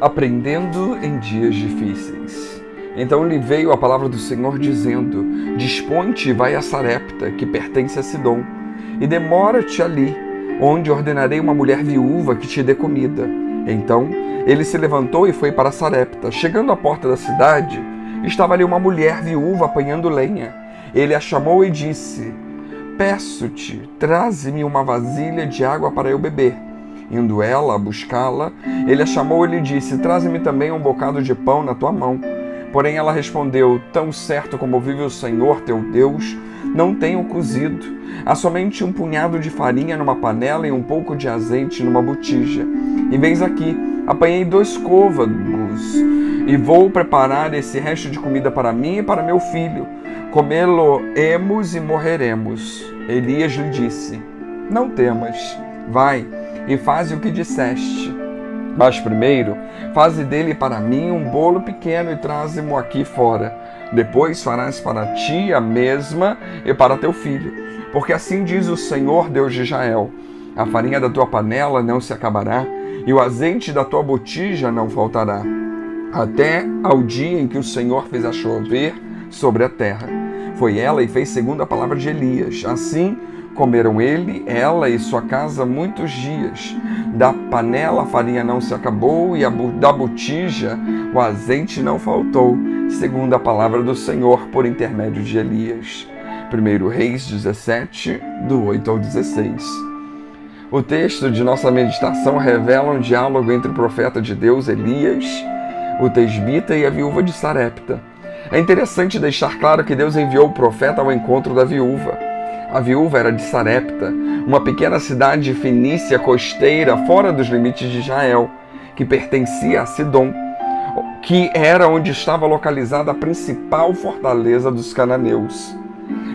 aprendendo em dias difíceis. Então lhe veio a palavra do Senhor dizendo: Dispõe-te e vai a Sarepta, que pertence a Sidom, e demora-te ali, onde ordenarei uma mulher viúva que te dê comida. Então ele se levantou e foi para Sarepta. Chegando à porta da cidade, estava ali uma mulher viúva apanhando lenha. Ele a chamou e disse: Peço-te, traze-me uma vasilha de água para eu beber. Indo ela a buscá-la, ele a chamou e lhe disse: Traze-me também um bocado de pão na tua mão. Porém ela respondeu: Tão certo como vive o Senhor teu Deus, não tenho cozido. Há somente um punhado de farinha numa panela e um pouco de azeite numa botija. E vens aqui, apanhei dois côvagos e vou preparar esse resto de comida para mim e para meu filho. Comê-lo-emos e morreremos. Elias lhe disse: Não temas, vai e faze o que disseste. Mas primeiro, faze dele para mim um bolo pequeno e traze-mo aqui fora. Depois farás para ti a mesma e para teu filho. Porque assim diz o Senhor Deus de Israel: A farinha da tua panela não se acabará, e o azeite da tua botija não faltará, até ao dia em que o Senhor fez a chover sobre a terra. Foi ela e fez segundo a palavra de Elias. Assim, Comeram ele, ela e sua casa muitos dias. Da panela a farinha não se acabou e da botija o azeite não faltou, segundo a palavra do Senhor por intermédio de Elias. 1 Reis 17, do 8 ao 16. O texto de nossa meditação revela um diálogo entre o profeta de Deus Elias, o tesbita e a viúva de Sarepta. É interessante deixar claro que Deus enviou o profeta ao encontro da viúva. A viúva era de Sarepta, uma pequena cidade fenícia costeira fora dos limites de Israel, que pertencia a Sidom, que era onde estava localizada a principal fortaleza dos cananeus.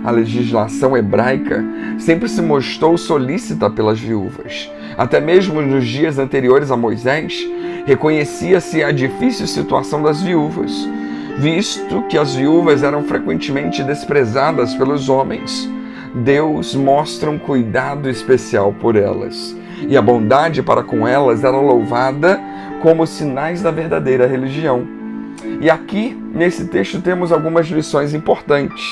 A legislação hebraica sempre se mostrou solícita pelas viúvas. Até mesmo nos dias anteriores a Moisés, reconhecia-se a difícil situação das viúvas, visto que as viúvas eram frequentemente desprezadas pelos homens Deus mostra um cuidado especial por elas. E a bondade para com elas era louvada como sinais da verdadeira religião. E aqui, nesse texto, temos algumas lições importantes.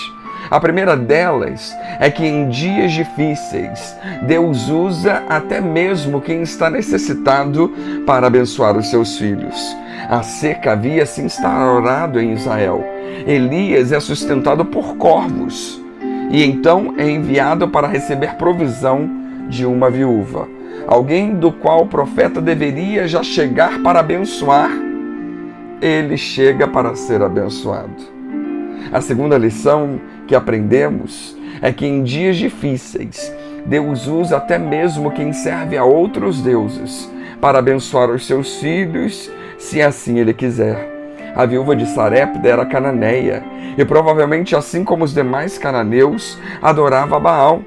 A primeira delas é que em dias difíceis, Deus usa até mesmo quem está necessitado para abençoar os seus filhos. A seca havia se instaurado em Israel. Elias é sustentado por corvos e então é enviado para receber provisão de uma viúva, alguém do qual o profeta deveria já chegar para abençoar, ele chega para ser abençoado. A segunda lição que aprendemos é que em dias difíceis, Deus usa até mesmo quem serve a outros deuses para abençoar os seus filhos, se assim ele quiser. A viúva de Sarepta era cananeia e provavelmente, assim como os demais cananeus, adorava Baal.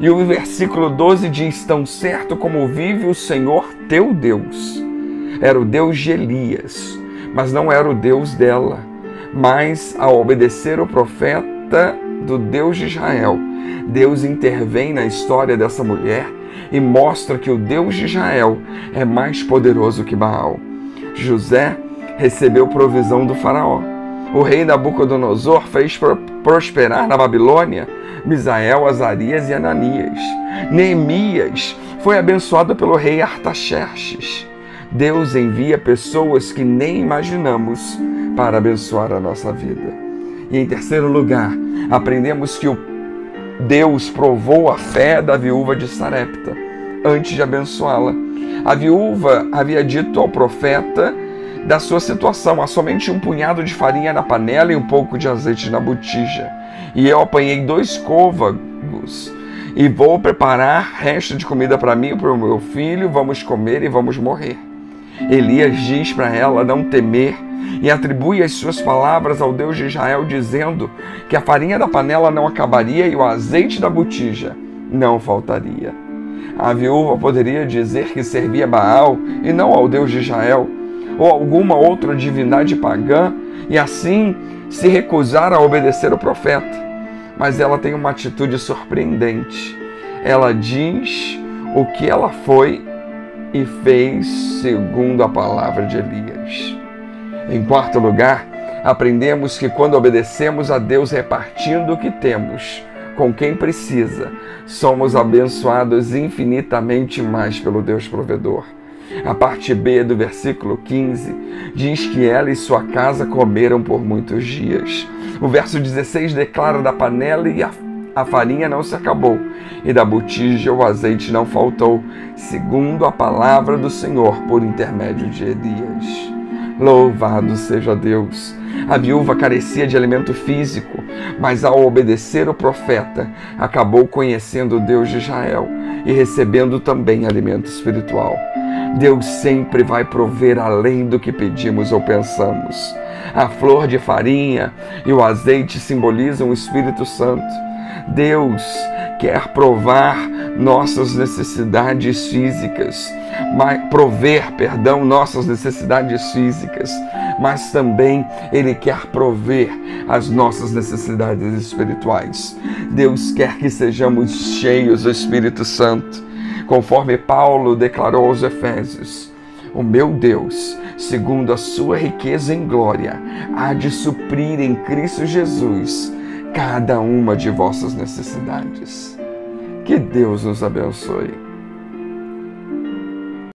E o versículo 12 diz: Tão certo como vive o Senhor teu Deus. Era o Deus de Elias, mas não era o Deus dela. Mas, ao obedecer o profeta do Deus de Israel, Deus intervém na história dessa mulher e mostra que o Deus de Israel é mais poderoso que Baal. José recebeu provisão do Faraó. O rei Nabucodonosor fez prosperar na Babilônia Misael, Azarias e Ananias. Neemias foi abençoado pelo rei Artaxerxes. Deus envia pessoas que nem imaginamos para abençoar a nossa vida. E em terceiro lugar, aprendemos que o Deus provou a fé da viúva de Sarepta antes de abençoá-la. A viúva havia dito ao profeta da sua situação. Há somente um punhado de farinha na panela e um pouco de azeite na botija. E eu apanhei dois côvagos e vou preparar resto de comida para mim e para o meu filho. Vamos comer e vamos morrer. Elias diz para ela não temer e atribui as suas palavras ao Deus de Israel, dizendo que a farinha da panela não acabaria e o azeite da botija não faltaria. A viúva poderia dizer que servia Baal e não ao Deus de Israel, ou alguma outra divindade pagã e assim se recusar a obedecer o profeta. Mas ela tem uma atitude surpreendente. Ela diz o que ela foi e fez segundo a palavra de Elias. Em quarto lugar, aprendemos que quando obedecemos a Deus repartindo o que temos com quem precisa, somos abençoados infinitamente mais pelo Deus provedor. A parte B do versículo 15 diz que ela e sua casa comeram por muitos dias. O verso 16 declara da panela e a, a farinha não se acabou, e da botija o azeite não faltou, segundo a palavra do Senhor por intermédio de Elias. Louvado seja Deus! A viúva carecia de alimento físico, mas ao obedecer o profeta, acabou conhecendo o Deus de Israel e recebendo também alimento espiritual. Deus sempre vai prover além do que pedimos ou pensamos. A flor de farinha e o azeite simbolizam o Espírito Santo. Deus quer provar nossas necessidades físicas, prover, perdão, nossas necessidades físicas, mas também Ele quer prover as nossas necessidades espirituais. Deus quer que sejamos cheios do Espírito Santo, conforme Paulo declarou aos Efésios: O meu Deus, segundo a sua riqueza em glória, há de suprir em Cristo Jesus cada uma de vossas necessidades. Que Deus nos abençoe.